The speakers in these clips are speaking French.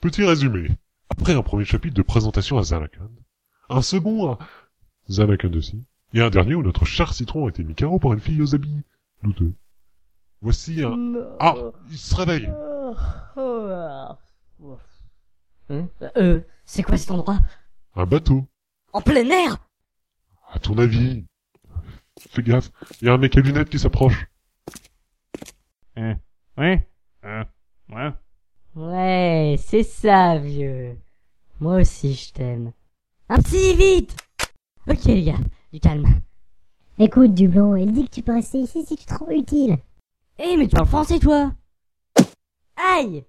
Petit résumé. Après un premier chapitre de présentation à Zanakand, un second à Zanakand aussi, et un dernier où notre cher citron a été mis carreau par une fille aux habits douteux. Voici un... Ah Il se réveille Hein Euh, c'est quoi cet endroit? Un bateau En plein air À ton avis Fais gaffe, il y a un mec à lunettes qui s'approche. Hein Ouais Hein Ouais Ouais, c'est ça, vieux. Moi aussi, je t'aime. Un petit vite Ok, les gars, du calme. Écoute, Dublon, il dit que tu peux rester ici si tu te rends utile. Eh, mais tu parles français, toi Aïe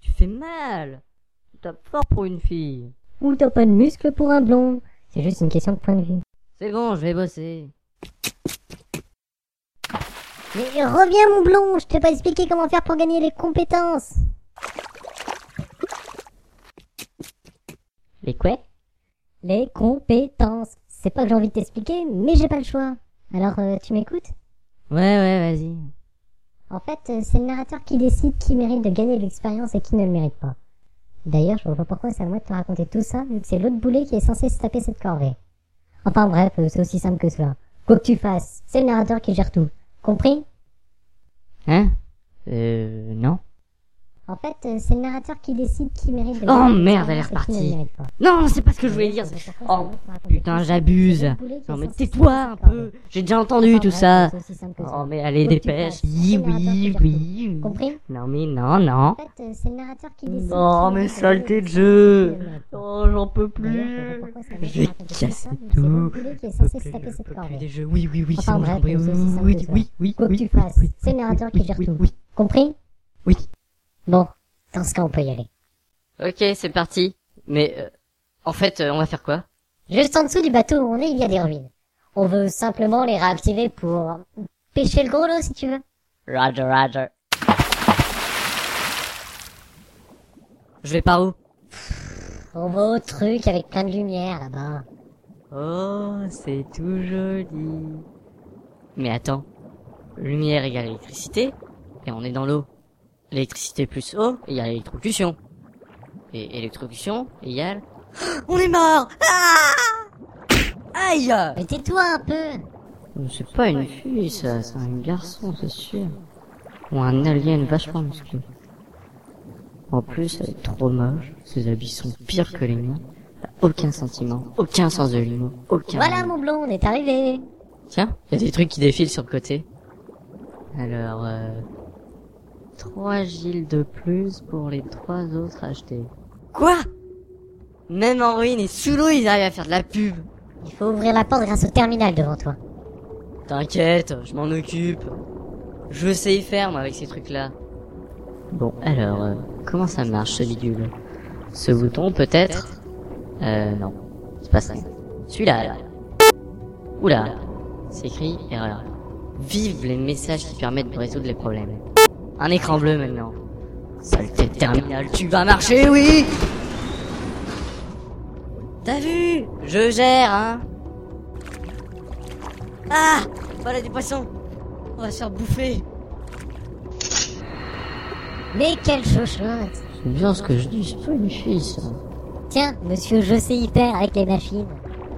Tu fais mal Tu tapes fort pour une fille. Ou t'as pas de muscle pour un blond. C'est juste une question de point de vue. C'est bon, je vais bosser. Mais reviens, mon blond, je t'ai pas expliqué comment faire pour gagner les compétences. Les quoi? Les compétences. C'est pas que j'ai envie de t'expliquer, mais j'ai pas le choix. Alors, euh, tu m'écoutes? Ouais, ouais, vas-y. En fait, euh, c'est le narrateur qui décide qui mérite de gagner de l'expérience et qui ne le mérite pas. D'ailleurs, je vois pas pourquoi c'est à moi de te raconter tout ça, vu que c'est l'autre boulet qui est censé se taper cette corvée. Enfin bref, euh, c'est aussi simple que cela. Quoi que tu fasses, c'est le narrateur qui gère tout. Compris? Hein? Euh, non. En fait, euh, c'est le narrateur qui décide qui mérite de Oh, merde, elle est repartie. Non, c'est pas ce que je voulais dire. Oh, putain, j'abuse. Non, mais tais-toi un peu. J'ai déjà entendu Enfin, tout ça. Oh, mais allez, dépêche. Oui, oui, oui. Compris Non, mais non, non. En fait, euh, c'est le narrateur qui décide. Oh, qui mais saleté de jeu. Oh, j'en peux plus. Je vais casser tout. Des jeux. Oui, oui, oui, c'est bon, Oui, oui, oui, oui, Quoi que oui, tu oui, fasses, c'est le narrateur qui gère tout. oui. Compris? Oui. Bon, dans ce cas, on peut y aller. Ok, c'est parti. Mais, euh, en fait, euh, on va faire quoi? Juste en dessous du bateau où on est, il y a des ruines. On veut simplement les réactiver pour pêcher le gros lot, si tu veux. Roger, Roger. Je vais par où? On va au truc avec plein de lumière, là-bas. Oh, c'est tout joli. Mais attends. Lumière égale électricité, et on est dans l'eau. L'électricité plus eau égale électrocution. Et électrocution égale... On est mort ah Aïe Mais tais-toi un peu C'est pas une fille, ça, c'est un garçon, c'est sûr. Ou un alien vachement musclé. En plus, elle est trop moche, ses habits sont pires que les miens. A Aucun sentiment, aucun sens de l'humour, aucun... Voilà, mon blond, on est arrivé Tiens, il y a des trucs qui défilent sur le côté. Alors, euh... Trois Gilles de plus pour les trois autres achetés. Quoi? Même en ruine et sous l'eau, ils arrivent à faire de la pub. Il faut ouvrir la porte grâce au terminal devant toi. T'inquiète, je m'en occupe. Je sais y faire, moi, avec ces trucs-là. Bon, alors, euh, comment ça marche, ce bidule? Ce bouton, peut-être? Euh, non. C'est pas ça. Celui-là, là. Oula. C'est écrit erreur. Vive les messages qui permettent de résoudre les problèmes. Un écran bleu, maintenant. Saleté de terminal, tu vas marcher, oui T'as vu? Je gère, hein Ah Voilà des poissons On va se faire bouffer Mais quelle chochotte C'est bien ce que je dis, c'est pas une fille, ça. Tiens, monsieur, je sais y faire avec les machines.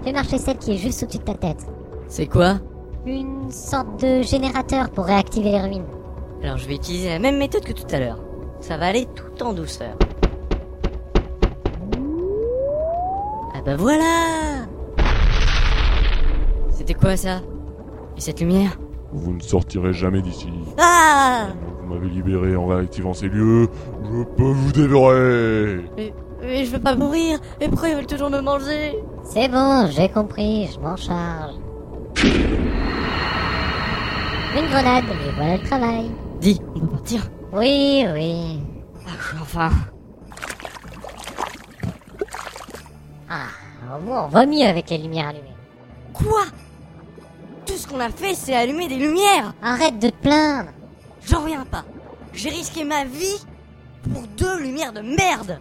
Fais marcher celle qui est juste au-dessus de ta tête. C'est quoi? Une sorte de générateur pour réactiver les ruines. Alors je vais utiliser la même méthode que tout à l'heure. Ça va aller tout en douceur. Ah bah voilà C'était quoi ça? Et cette lumière? Vous ne sortirez jamais d'ici. Ah Vous m'avez libéré en réactivant ces lieux. Je peux vous dévorer. mais, mais je veux pas mourir Mais pourquoi ils veulent toujours me manger C'est bon, j'ai compris, je m'en charge. Une grenade, et voilà le travail. Dis, on peut partir Oui, oui. Ah, enfin Ah, au moins on va mieux avec les lumières allumées. Quoi? Tout ce qu'on a fait, c'est allumer des lumières Arrête de te plaindre J'en reviens pas. J'ai risqué ma vie pour deux lumières de merde.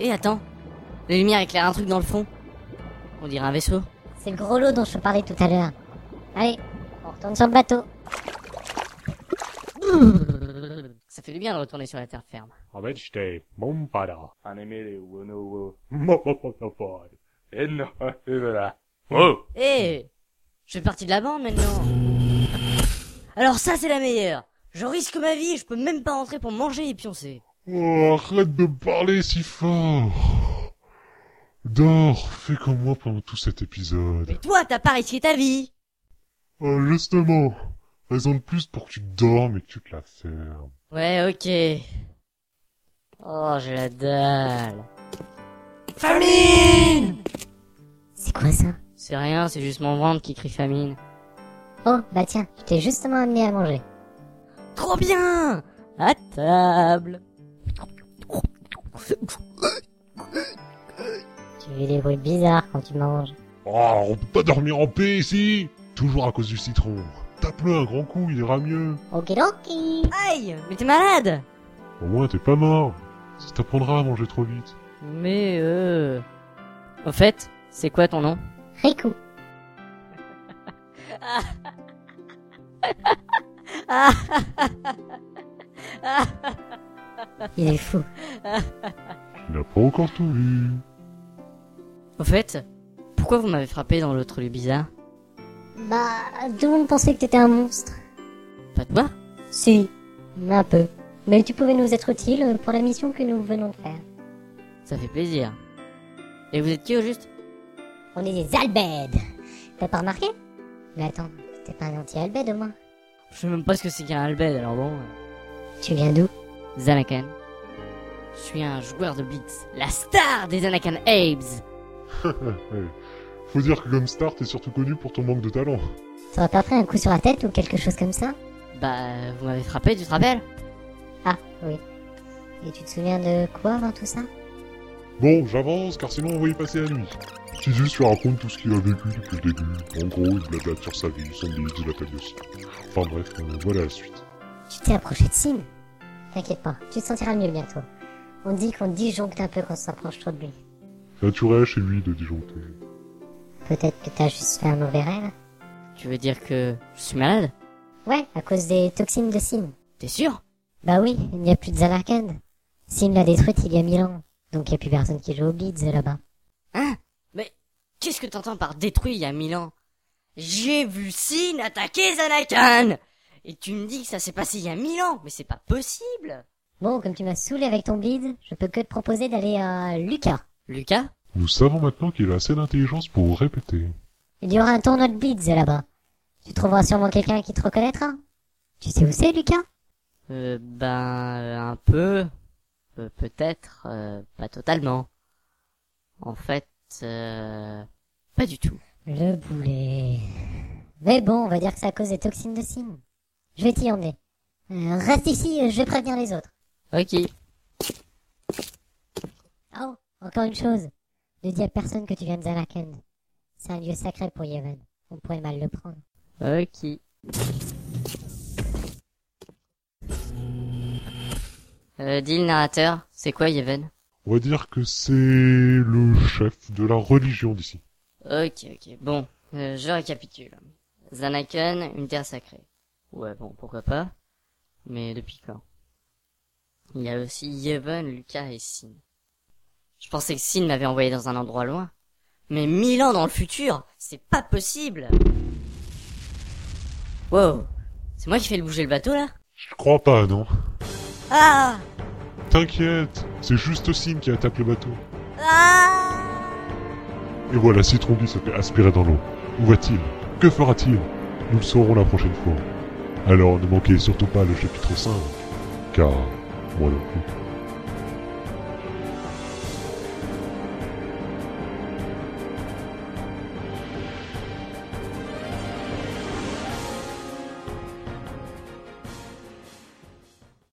Et attends, les lumières éclairent un truc dans le fond. On dirait un vaisseau. C'est le gros lot dont je te parlais tout à l'heure. Allez, on retourne sur le bateau. Ça fait du bien de retourner sur la terre ferme. j'étais mon pada. Anime wono Mon pada. Et non, et voilà. Oh Eh Je fais partie de la bande maintenant. Alors ça c'est la meilleure. Je risque ma vie et je peux même pas rentrer pour manger et pioncer. Oh, arrête de parler si fort. Dors, fais comme moi pendant tout cet épisode. Mais toi t'as pas risqué ta vie. Oh, justement. Raison de plus pour que tu dormes et que tu te la fermes. Ouais ok. Oh j'ai la dalle. Famine C'est quoi ça? C'est rien, c'est juste mon ventre qui crie famine. Oh, bah tiens, je t'ai justement amené à manger. Trop bien À table Tu fais des bruits bizarres quand tu manges. Oh, on peut pas dormir en paix ici Toujours à cause du citron. Tape-le un grand coup, il ira mieux. Okidoki Aïe Mais t'es malade Au moins, t'es pas mort. Ça t'apprendra à manger trop vite. Mais euh... Au fait, c'est quoi ton nom? Riku. Il est fou. Tu n'as pas encore tout vu. Au fait, pourquoi vous m'avez frappé dans l'autre lieu bizarre? Bah, tout le monde pensait que t'étais un monstre. Pas toi Si, un peu. Mais tu pouvais nous être utile pour la mission que nous venons de faire. Ça fait plaisir. Et vous êtes qui au juste? On est des albèdes. T'as pas remarqué? Mais attends, t'es pas un anti-albède au moins. Je sais même pas ce que c'est qu'un Albed, alors bon... Tu viens d'où? Zanakan. Je suis un joueur de Blitz, la star des Anakan Abes. Faut dire que comme star, t'es surtout connu pour ton manque de talent. T'aurais pas pris un coup sur la tête ou quelque chose comme ça? Bah, vous m'avez frappé, tu te rappelles? Ah, oui. Et tu te souviens de quoi avant tout ça? Bon, j'avance, car sinon on va y passer la nuit. Tidus lui raconte tout ce qu'il a vécu depuis le début. En gros, il blablate sur sa vie, son la tête de Sim. Enfin bref, euh, voilà la suite. Tu t'es approché de Sim? T'inquiète pas, tu te sentiras mieux bientôt. On dit qu'on disjoncte un peu quand on s'approche trop de lui. C'est naturel chez lui de disjoncter. Peut-être que t'as juste fait un mauvais rêve Tu veux dire que je suis malade? Ouais, à cause des toxines de Sim. T'es sûr? Bah oui, il n'y a plus de Zanarkand. Sim l'a détruite il y a mille ans. Donc il n'y a plus personne qui joue au Blitz là-bas. Hein? Mais qu'est-ce que t'entends par détruit il y a mille ans? J'ai vu Sin attaquer Zanakan Et tu me dis que ça s'est passé il y a mille ans Mais c'est pas possible Bon, comme tu m'as saoulé avec ton bleed, je peux que te proposer d'aller à Lucas. Lucas? Nous savons maintenant qu'il a assez d'intelligence pour répéter. Il y aura un tournoi de Blitz là-bas. Tu trouveras sûrement quelqu'un qui te reconnaîtra. Tu sais où c'est, Lucas? Euh, ben, euh, un peu. Euh, Peut-être, euh, pas totalement. En fait, euh, pas du tout. Le boulet. Mais bon, on va dire que c'est à cause des toxines de Sim. Je vais t'y emmener. Euh, reste ici, euh, je vais prévenir les autres. Ok. Oh, encore une chose. Ne dis à personne que tu viens de Zanarkand. C'est un lieu sacré pour Yevon. On pourrait mal le prendre. Ok. Euh, dis le narrateur, c'est quoi Yevon On va dire que c'est le chef de la religion d'ici. Ok, ok. Bon, euh, je récapitule. Zanaken, une terre sacrée. Ouais, bon, pourquoi pas. Mais depuis quand? Il y a aussi Yevon, Lucas et Sin. Je pensais que Sin m'avait envoyé dans un endroit loin. Mais mille ans dans le futur, c'est pas possible Wow, c'est moi qui fais le bouger le bateau là? Je crois pas, non Ah T'inquiète, c'est juste Sim qui attaque le bateau. Ah Et voilà, Citron se fait aspirer dans l'eau. Où va-t-il? Que fera-t-il? Nous le saurons la prochaine fois. Alors ne manquez surtout pas le chapitre 5, car moi non plus.